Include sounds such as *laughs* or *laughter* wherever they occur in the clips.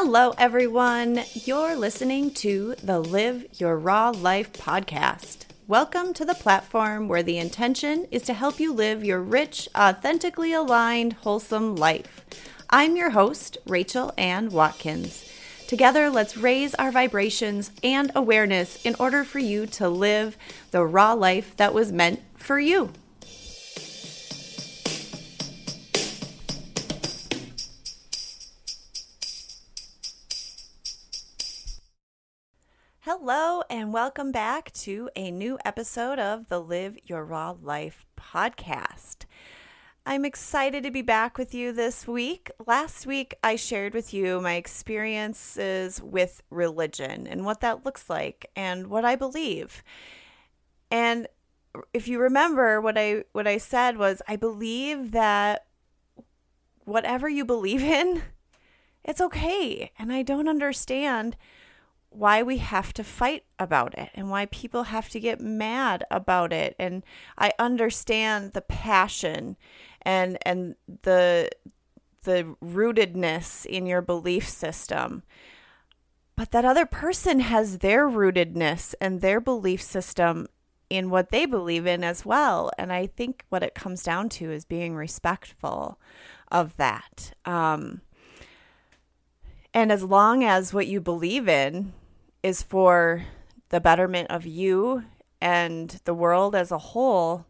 Hello, everyone. You're listening to the Live Your Raw Life podcast. Welcome to the platform where the intention is to help you live your rich, authentically aligned, wholesome life. I'm your host, Rachel Ann Watkins. Together, let's raise our vibrations and awareness in order for you to live the raw life that was meant for you. Hello, and welcome back to a new episode of the Live Your Raw Life podcast. I'm excited to be back with you this week. Last week, I shared with you my experiences with religion and what that looks like and what I believe. And if you remember what I what I said was I believe that whatever you believe in, it's okay. And I don't understand why we have to fight about it and why people have to get mad about it. And I understand the passion and and the the rootedness in your belief system. But that other person has their rootedness and their belief system in what they believe in as well. And I think what it comes down to is being respectful of that. Um, and as long as what you believe in is for the betterment of you and the world as a whole,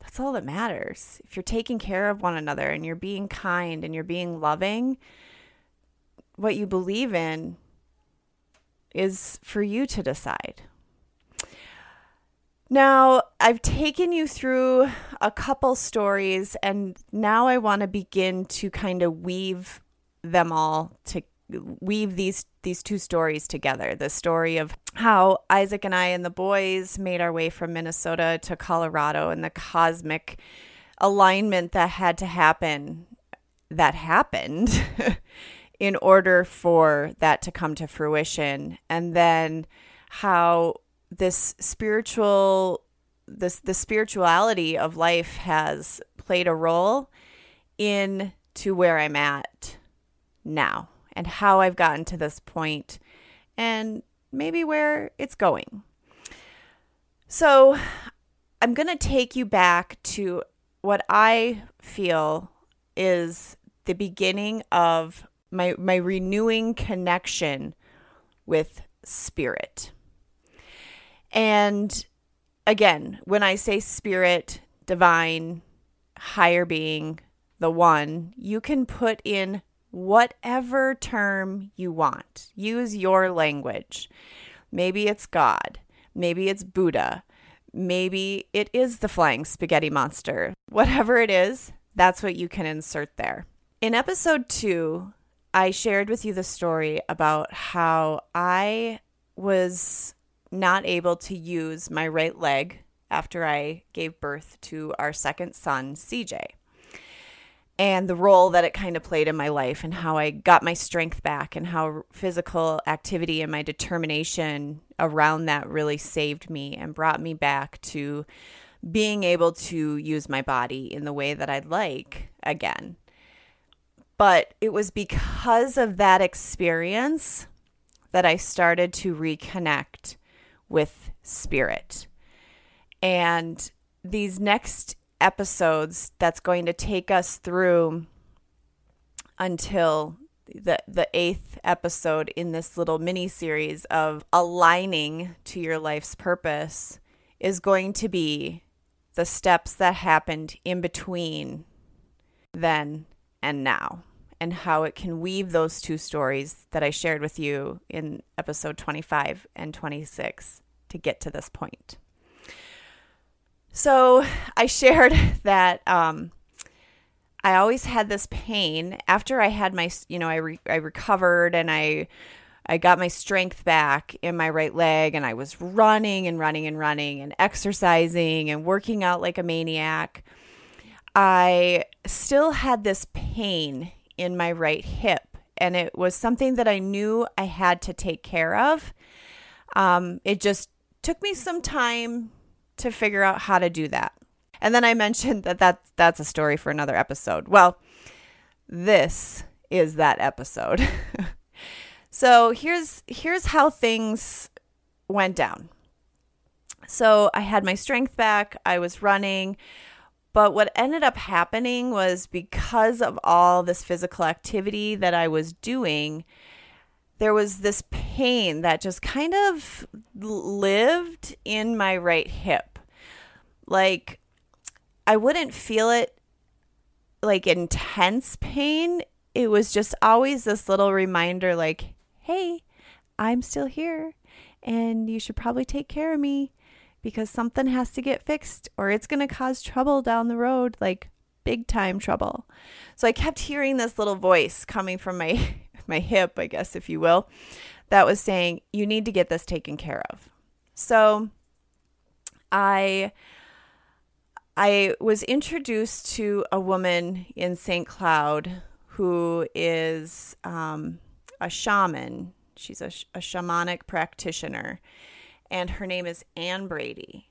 that's all that matters. If you're taking care of one another and you're being kind and you're being loving, what you believe in is for you to decide. Now, I've taken you through a couple stories, and now I want to begin to kind of weave them all to weave these these two stories together. The story of how Isaac and I and the boys made our way from Minnesota to Colorado and the cosmic alignment that had to happen that happened *laughs* in order for that to come to fruition. And then how this spiritual this the spirituality of life has played a role in to where I'm at now and how I've gotten to this point and maybe where it's going. So, I'm going to take you back to what I feel is the beginning of my my renewing connection with spirit. And again, when I say spirit, divine, higher being, the one, you can put in whatever term you want. Use your language. Maybe it's God. Maybe it's Buddha. Maybe it is the flying spaghetti monster. Whatever it is, that's what you can insert there. In episode two, I shared with you the story about how I was not able to use my right leg after I gave birth to our second son, CJ and the role that it kind of played in my life and how I got my strength back and how physical activity and my determination around that really saved me and brought me back to being able to use my body in the way that I'd like again. But it was because of that experience that I started to reconnect with spirit. And these next episodes that's going to take us through until the the eighth episode in this little mini series of aligning to your life's purpose is going to be the steps that happened in between then and now and how it can weave those two stories that I shared with you in episode 25 and 26 to get to this point. So I shared *laughs* that um, I always had this pain after I had my, you know, I, re- I recovered and I, I got my strength back in my right leg and I was running and running and running and exercising and working out like a maniac. I still had this pain in my right hip and it was something that I knew I had to take care of. Um, it just took me some time to figure out how to do that. And then I mentioned that that's, that's a story for another episode. Well, this is that episode. *laughs* So here's here's how things went down. So I had my strength back. I was running. But what ended up happening was because of all this physical activity that I was doing, there was this pain that just kind of lived in my right hip. Like, I wouldn't feel it like intense pain. It was just always this little reminder, like, hey, I'm still here and you should probably take care of me because something has to get fixed or it's going to cause trouble down the road, like big time trouble. So I kept hearing this little voice coming from my *laughs* my hip, I guess if you will, that was saying you need to get this taken care of. So I I was introduced to a woman in St. Cloud who is um, a shaman. She's a, a shamanic practitioner and her name is Anne Brady.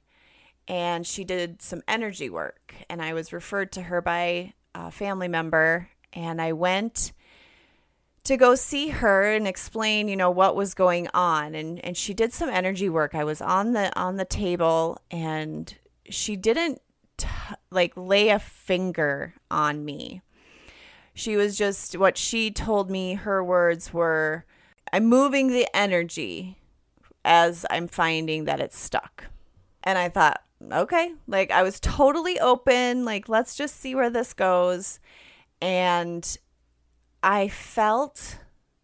And she did some energy work, and I was referred to her by a family member, and I went to go see her and explain, you know, what was going on. And and she did some energy work. I was on the on the table, and she didn't t- like lay a finger on me. She was just what she told me. Her words were, "I'm moving the energy." as I'm finding that it's stuck. And I thought, okay, like I was totally open, like let's just see where this goes. And I felt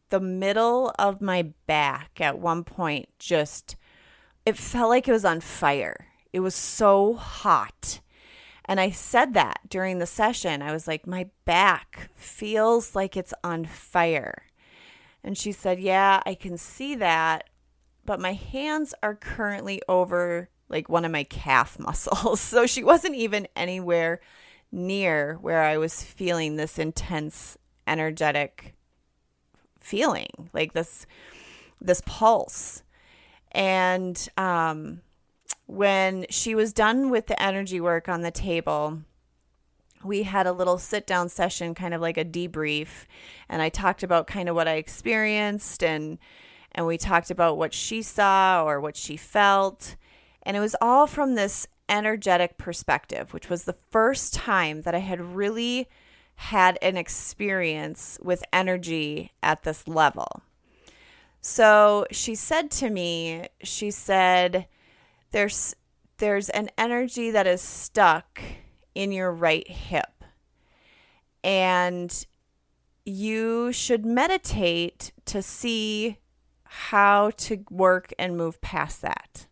the middle of my back at one point just, it felt like it was on fire. It was so hot. And I said that during the session. I was like, my back feels like it's on fire. And she said, Yeah, I can see that but my hands are currently over like one of my calf *laughs* muscles. So she wasn't even anywhere near where I was feeling this intense energetic feeling, like this this pulse. And um when she was done with the energy work on the table, we had a little sit down session, kind of like a debrief. And I talked about kind of what I experienced and and we talked about what she saw or what she felt. And it was all from this energetic perspective, which was the first time that I had really had an experience with energy at this level. So she said to me, she said, there's there's an energy that is stuck in your right hip. And you should meditate to see how to work and move past that.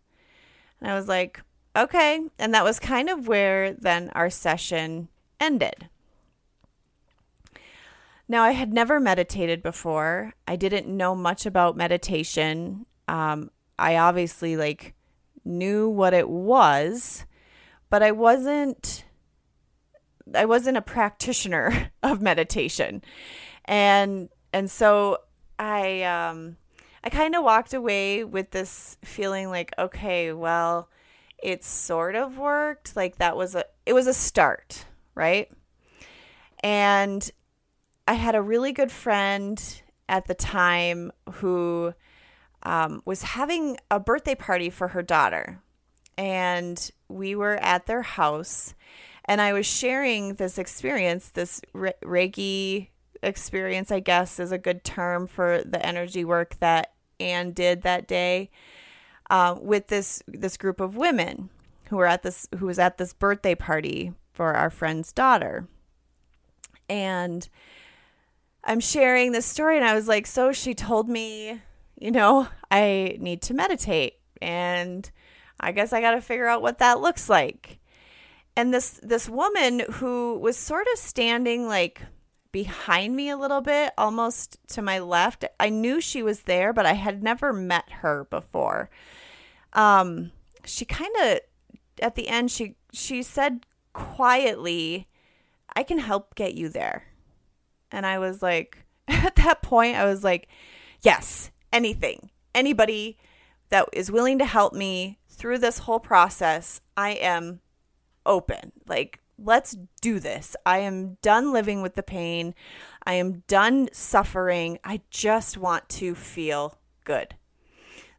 And I was like, okay. And that was kind of where then our session ended. Now, I had never meditated before. I didn't know much about meditation. Um, I obviously like knew what it was, but I wasn't I wasn't a practitioner *laughs* of meditation. And and so I um I kind of walked away with this feeling like, okay, well, it sort of worked. Like that was a it was a start, right? And I had a really good friend at the time who um, was having a birthday party for her daughter. And we were at their house, and I was sharing this experience, this Re- Reiki experience, I guess is a good term for the energy work that Anne did that day uh, with this this group of women who were at this who was at this birthday party for our friend's daughter. And I'm sharing this story and I was like, so she told me, you know, I need to meditate and I guess I got to figure out what that looks like. And this this woman who was sort of standing like behind me a little bit, almost to my left. I knew she was there, but I had never met her before. Um, she kind of at the end she she said quietly, "I can help get you there." And I was like *laughs* at that point I was like, "Yes, anything. Anybody that is willing to help me through this whole process, I am open. Like Let's do this. I am done living with the pain. I am done suffering. I just want to feel good.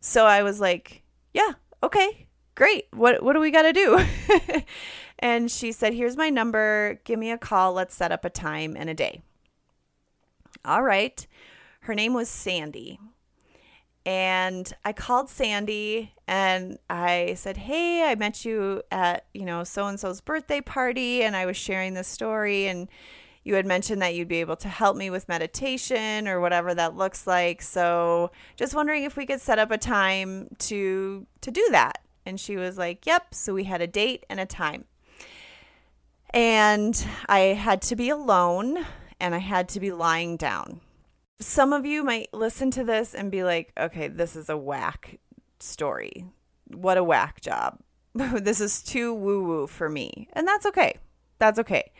So I was like, yeah, okay, great. What what do we got to do? *laughs* and she said, "Here's my number. Give me a call. Let's set up a time and a day." All right. Her name was Sandy. And I called Sandy and I said, "Hey, I met you at, you know, so and so's birthday party and I was sharing this story and you had mentioned that you'd be able to help me with meditation or whatever that looks like. So, just wondering if we could set up a time to to do that." And she was like, "Yep." So we had a date and a time. And I had to be alone and I had to be lying down. Some of you might listen to this and be like, "Okay, this is a whack story. What a whack job. *laughs* this is too woo-woo for me." And that's okay. That's okay.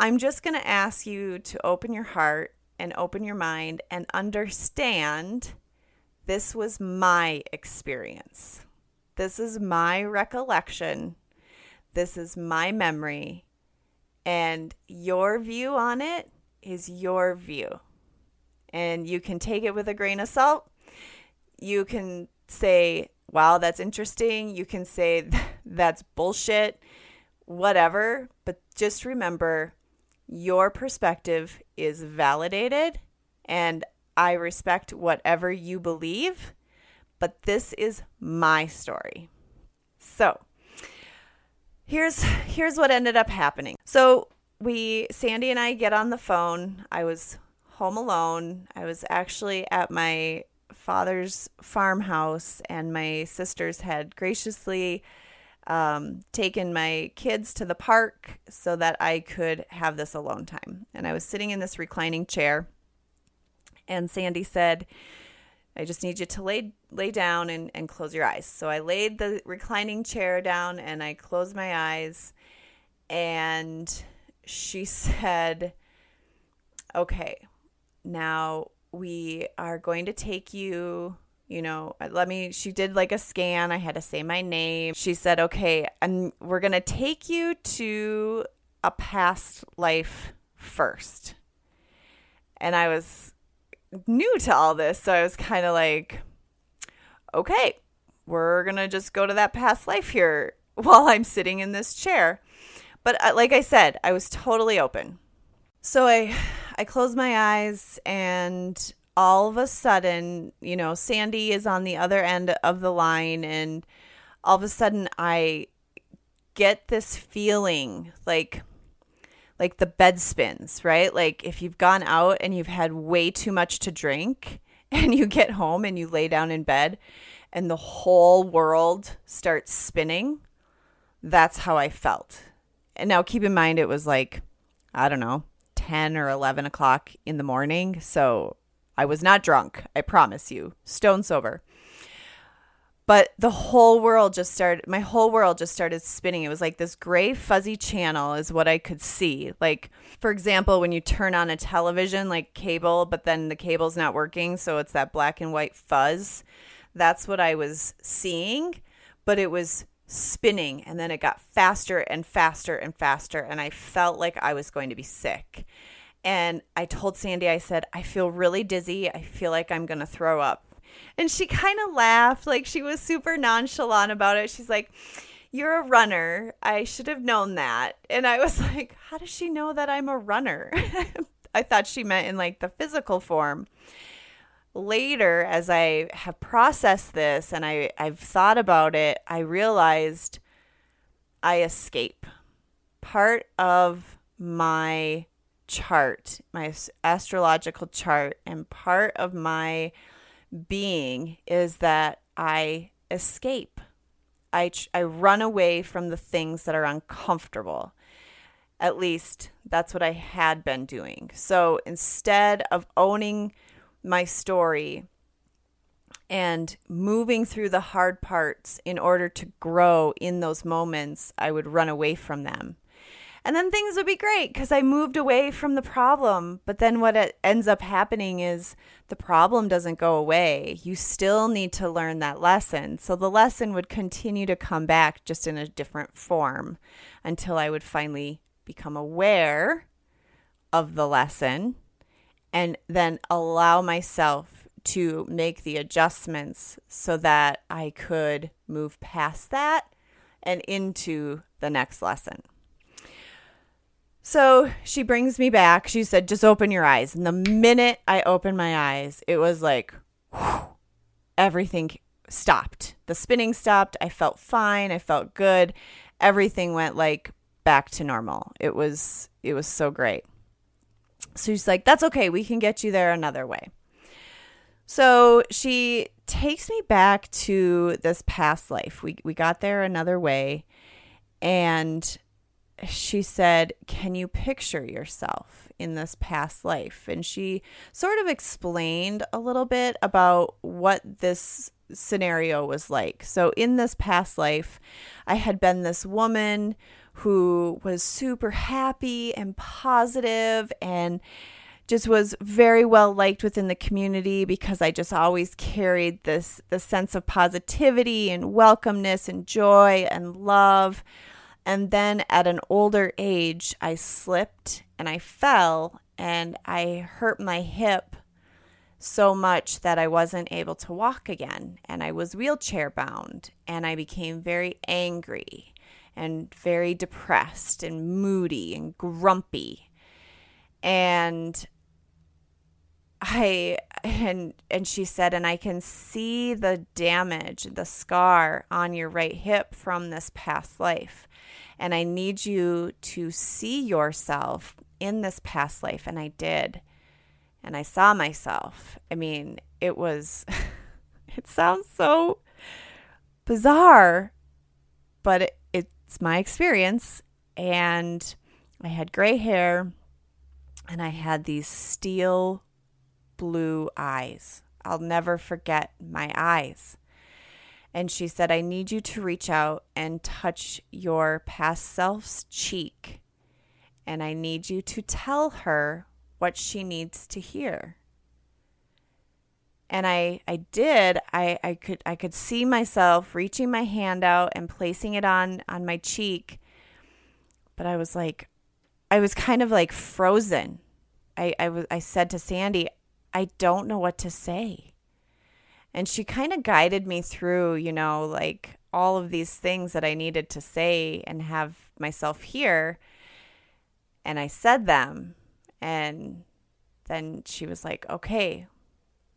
I'm just going to ask you to open your heart and open your mind and understand this was my experience. This is my recollection. This is my memory. And your view on it is your view. And you can take it with a grain of salt. You can say, wow, that's interesting. You can say, *laughs* that's bullshit, whatever. But just remember, your perspective is validated and I respect whatever you believe, but this is my story. So, here's here's what ended up happening. So, we Sandy and I get on the phone. I was home alone. I was actually at my father's farmhouse and my sisters had graciously um, taken my kids to the park so that I could have this alone time. And I was sitting in this reclining chair, and Sandy said, I just need you to lay lay down and, and close your eyes. So I laid the reclining chair down and I closed my eyes and she said, Okay, now we are going to take you you know, let me, she did like a scan. I had to say my name. She said, okay, and we're going to take you to a past life first. And I was new to all this. So I was kind of like, okay, we're going to just go to that past life here *laughs* while I'm sitting in this chair. But uh, like I said, I was totally open. So I I closed my eyes and all of a sudden, you know, Sandy is on the other end of the line, and all of a sudden, I get this feeling like like the bed spins, right? Like if you've gone out and you've had way too much to drink *laughs* and you get home and you lay down in bed and the whole world starts spinning. That's how I felt. Now keep in mind, it was like, I don't know, 10 or 11 o'clock in the morning. So I was not drunk, I promise you, stone sober. But the whole world just started, my whole world just started spinning. It was like this gray, fuzzy channel, is what I could see. Like, for example, when you turn on a television, like cable, but then the cable's not working, so it's that black and white fuzz. That's what I was seeing, but it was spinning and then it got faster and faster and faster and I felt like I was going to be sick. And I told Sandy, I said, I feel really dizzy. I feel like I'm going to throw up. And she kind of laughed, like she was super nonchalant about it. She's like, You're a runner. I should have known that. And I was *laughs* like, How does she know that I'm a runner? *laughs* I thought she meant in like the physical form. Later, as I have processed this and I, I've thought about it, I realized I escape. Part of my chart, my astrological chart, and part of my being is that I escape. I, I run away from the things that are uncomfortable. At least that's what I had been doing. So instead of owning my story and moving through the hard parts in order to grow in those moments, I would run away from them. And then things would be great because I moved away from the problem. But then what ends up happening is the problem doesn't go away. You still need to learn that lesson. So the lesson would continue to come back just in a different form until I would finally become aware of the lesson, and then allow myself to make the adjustments so that I could move past that and into the next lesson. So she brings me back. She said, just open your eyes. And the minute I opened my eyes, it was like whew, everything stopped. The spinning stopped. I felt fine. I felt good. Everything went like back to normal. It was it was so great. So she's like, "That's okay. We can get you there another way." So she takes me back to this past life. We we got there another way and she said, Can you picture yourself in this past life? And she sort of explained a little bit about what this scenario was like. So, in this past life, I had been this woman who was super happy and positive and just was very well liked within the community because I just always carried this the sense of positivity and welcomeness and joy and love. And then at an older age, I slipped and I fell and I hurt my hip so much that I wasn't able to walk again. And I was wheelchair bound and I became very angry and very depressed and moody and grumpy. And I and and she said and I can see the damage, the scar on your right hip from this past life. And I need you to see yourself in this past life. And I did. And I saw myself. I mean, it was, *laughs* it sounds so bizarre, but it, it's my experience. And I had gray hair and I had these steel blue eyes. I'll never forget my eyes. And she said, I need you to reach out and touch your past self's cheek. And I need you to tell her what she needs to hear. And I, I did. I, I could I could see myself reaching my hand out and placing it on on my cheek. But I was like I was kind of like frozen. I, I was I said to Sandy, I don't know what to say. And she kind of guided me through, you know, like all of these things that I needed to say and have myself hear. And I said them. And then she was like, okay,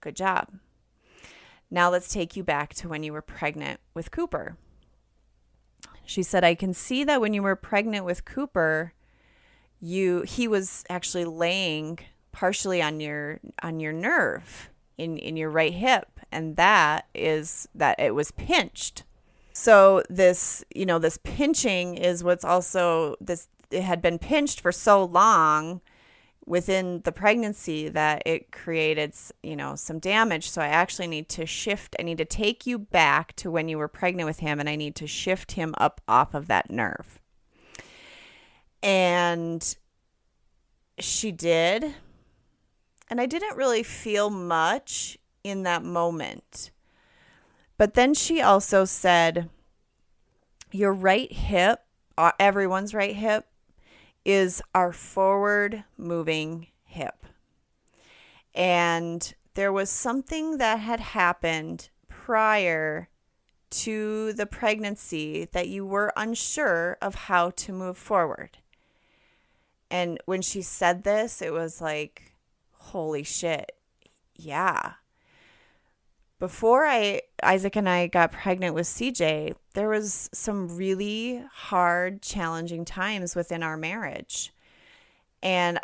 good job. Now let's take you back to when you were pregnant with Cooper. She said, I can see that when you were pregnant with Cooper, you he was actually laying partially on your on your nerve in in your right hip and that is that it was pinched so this you know this pinching is what's also this it had been pinched for so long within the pregnancy that it created you know some damage. So i actually need to shift i need to take you back to when you were pregnant with him and i need to shift him up off of that nerve. And she did. And I didn't really feel much in that moment. But then she also said, Your right hip, uh, everyone's right hip, is our forward moving hip. And there was something that had happened prior to the pregnancy that you were unsure of how to move forward. And when she said this, it was like, holy shit, yeah. Before I Isaac and I got pregnant with CJ, there was some really hard, challenging times within our marriage. And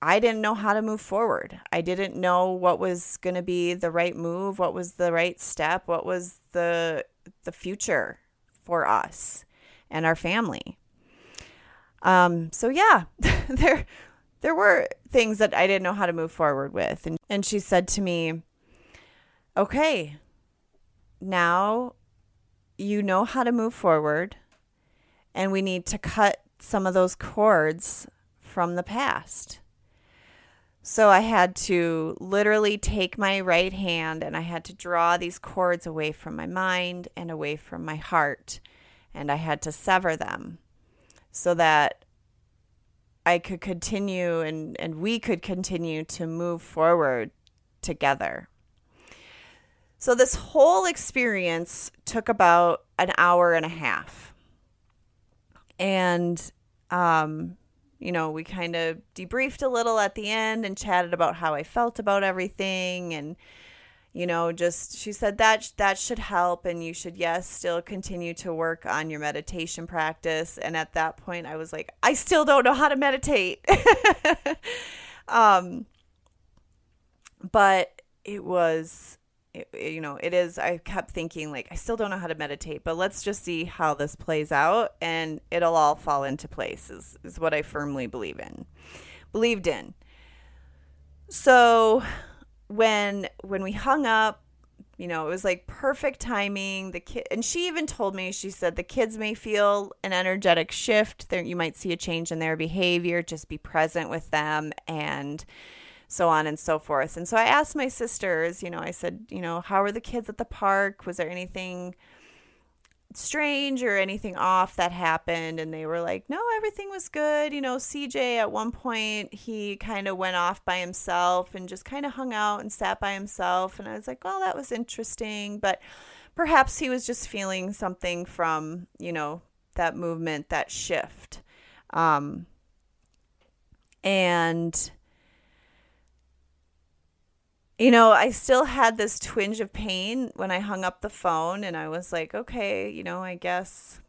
I didn't know how to move forward. I didn't know what was going to be the right move, what was the right step, what was the the future for us and our family. Um, so yeah, *laughs* there there were things that I didn't know how to move forward with. And, and she said to me, Okay, now you know how to move forward, and we need to cut some of those cords from the past. So I had to literally take my right hand and I had to draw these cords away from my mind and away from my heart. And I had to sever them so that I could continue and, and we could continue to move forward together. So, this whole experience took about an hour and a half. And, um, you know, we kind of debriefed a little at the end and chatted about how I felt about everything. And, you know, just she said that that should help and you should yes, still continue to work on your meditation practice. And at that point I was like, I still don't know how to meditate. *laughs* um but it was it, you know, it is I kept thinking like I still don't know how to meditate, but let's just see how this plays out and it'll all fall into place is is what I firmly believe in. Believed in. So when when we hung up you know it was like perfect timing the kid and she even told me she said the kids may feel an energetic shift there you might see a change in their behavior just be present with them and so on and so forth. And so i asked my sisters you know i said you know how were the kids at the park? Was there anything strange or anything off that happened? And they were like no everything was good. You know cj at one point he kind of went off by himself and just kind of hung out and sat by himself. And i was like well that was interesting. But perhaps he was just feeling something from you know that movement that shift. Um and you know, I still had this twinge of pain when I hung up the phone and I was like, okay, you know, I guess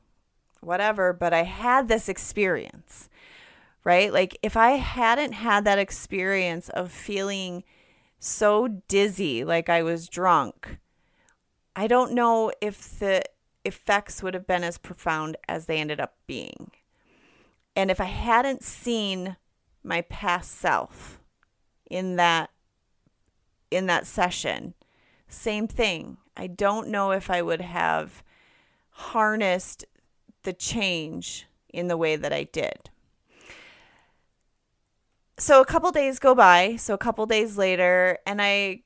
whatever, but I had this experience, right? Like if I hadn't had that experience of feeling so dizzy, like I was drunk, I don't know if the effects would have been as profound as they ended up being. And if I hadn't seen my past self in that in that session. Same thing. I don't know if I would have harnessed the change in the way that I did. So a couple days go by, so a couple days later and I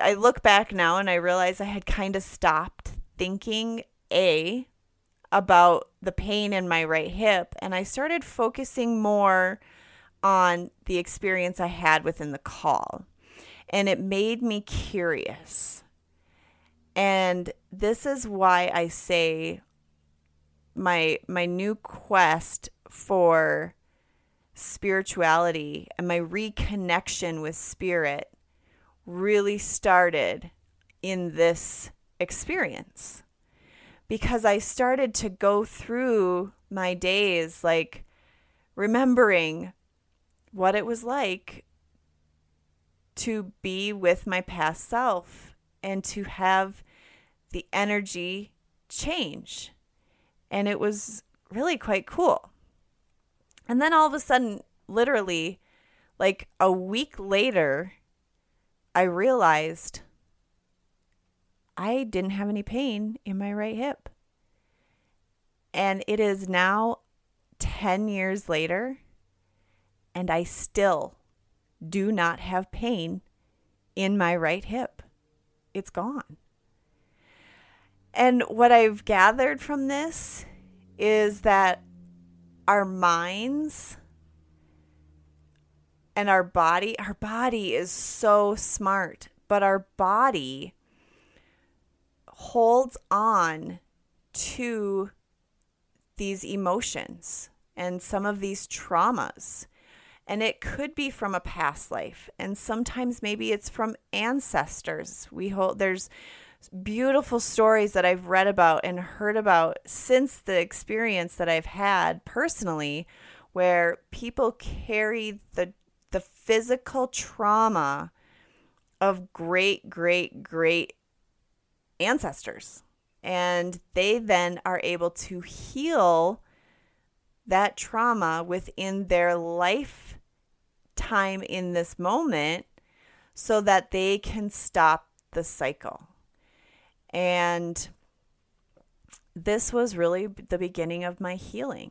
I look back now and I realize I had kind of stopped thinking a about the pain in my right hip and I started focusing more on the experience I had within the call and it made me curious. And this is why I say my my new quest for spirituality and my reconnection with spirit really started in this experience because I started to go through my days like remembering what it was like to be with my past self and to have the energy change. And it was really quite cool. And then all of a sudden, literally, like a week later, I realized I didn't have any pain in my right hip. And it is now 10 years later, and I still do not have pain in my right hip. It's gone. And what I've gathered from this is that our minds and our body, our body is so smart, but our body holds on to these emotions and some of these traumas and it could be from a past life. And sometimes maybe it's from ancestors. We hold there's beautiful stories that I've read about and heard about since the experience that I've had personally where people carry the the physical trauma of great great great ancestors. And they then are able to heal that trauma within their life time in this moment so that they can stop the cycle. And this was really the beginning of my healing.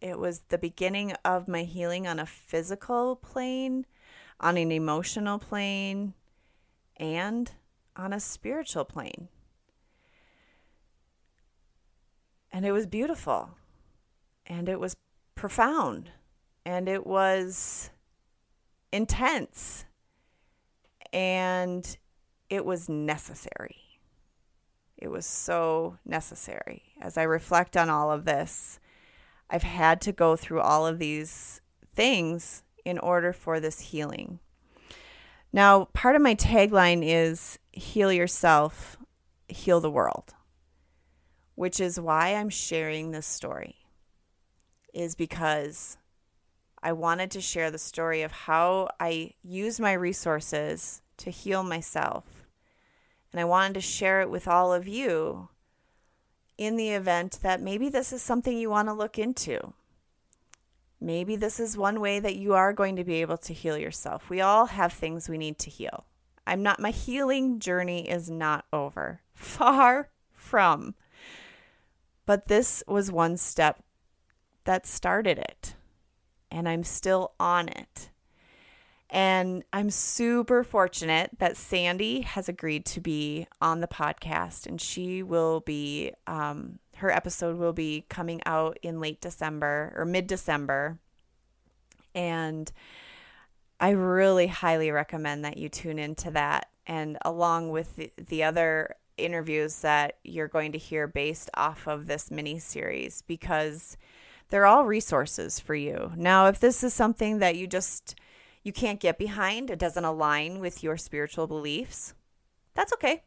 It was the beginning of my healing on a physical plane, on an emotional plane, and on a spiritual plane. And it was beautiful and it was profound and it was intense and it was necessary. It was so necessary. As I reflect on all of this, I've had to go through all of these things in order for this healing. Now, part of my tagline is heal yourself, heal the world, which is why I'm sharing this story. Is because I wanted to share the story of how I use my resources to heal myself. And I wanted to share it with all of you in the event that maybe this is something you want to look into. Maybe this is one way that you are going to be able to heal yourself. We all have things we need to heal. I'm not, my healing journey is not over. *laughs* Far from. But this was one step that started it. And I'm still on it. And I'm super fortunate that Sandy has agreed to be on the podcast, and she will be, um, her episode will be coming out in late December or mid December. And I really highly recommend that you tune into that. And along with the, the other interviews that you're going to hear based off of this mini series, because they're all resources for you. Now, if this is something that you just you can't get behind, it doesn't align with your spiritual beliefs, that's okay.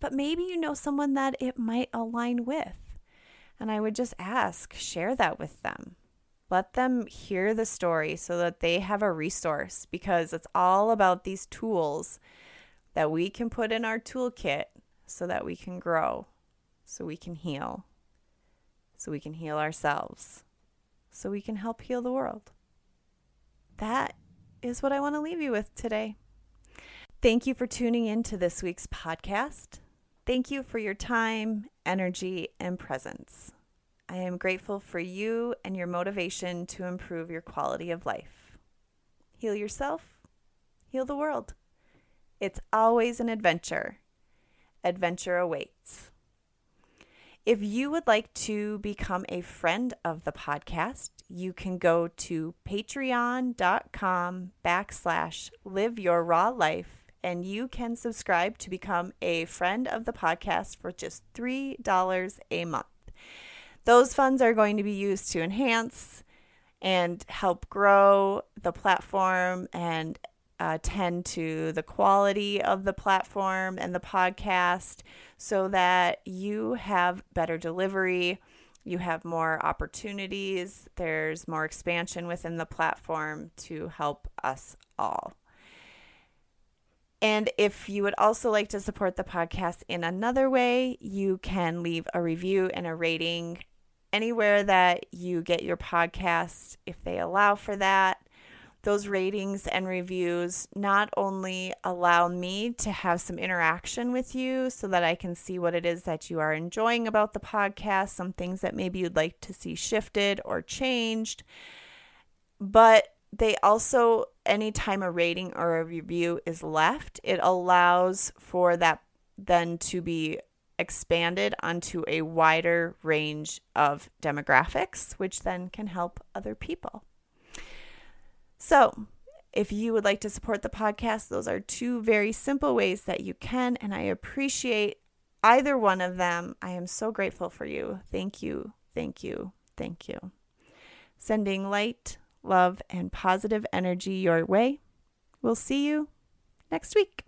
But maybe you know someone that it might align with. And I would just ask, share that with them. Let them hear the story so that they have a resource because it's all about these tools that we can put in our toolkit so that we can grow, so we can heal, so we can heal ourselves, so we can help heal the world. That is what I want to leave you with today. Thank you for tuning in to this week's podcast. Thank you for your time, energy, and presence. I am grateful for you and your motivation to improve your quality of life. Heal yourself, heal the world. It's always an adventure. Adventure awaits. If you would like to become a friend of the podcast, you can go to patreon.com backslash live your raw life and you can subscribe to become a friend of the podcast for just $3 a month. Those funds are going to be used to enhance and help grow the platform and uh, tend to the quality of the platform and the podcast so that you have better delivery, you have more opportunities, there's more expansion within the platform to help us all. And if you would also like to support the podcast in another way, you can leave a review and a rating anywhere that you get your podcast if they allow for that those ratings and reviews not only allow me to have some interaction with you so that I can see what it is that you are enjoying about the podcast, some things that maybe you'd like to see shifted or changed, but they also, anytime a rating or a review is left, it allows for that then to be expanded onto a wider range of demographics, which then can help other people. So, if you would like to support the podcast, those are two very simple ways that you can, and I appreciate either one of them. I am so grateful for you. Thank you, thank you, thank you. Sending light, love, and positive energy your way. We'll see you next week.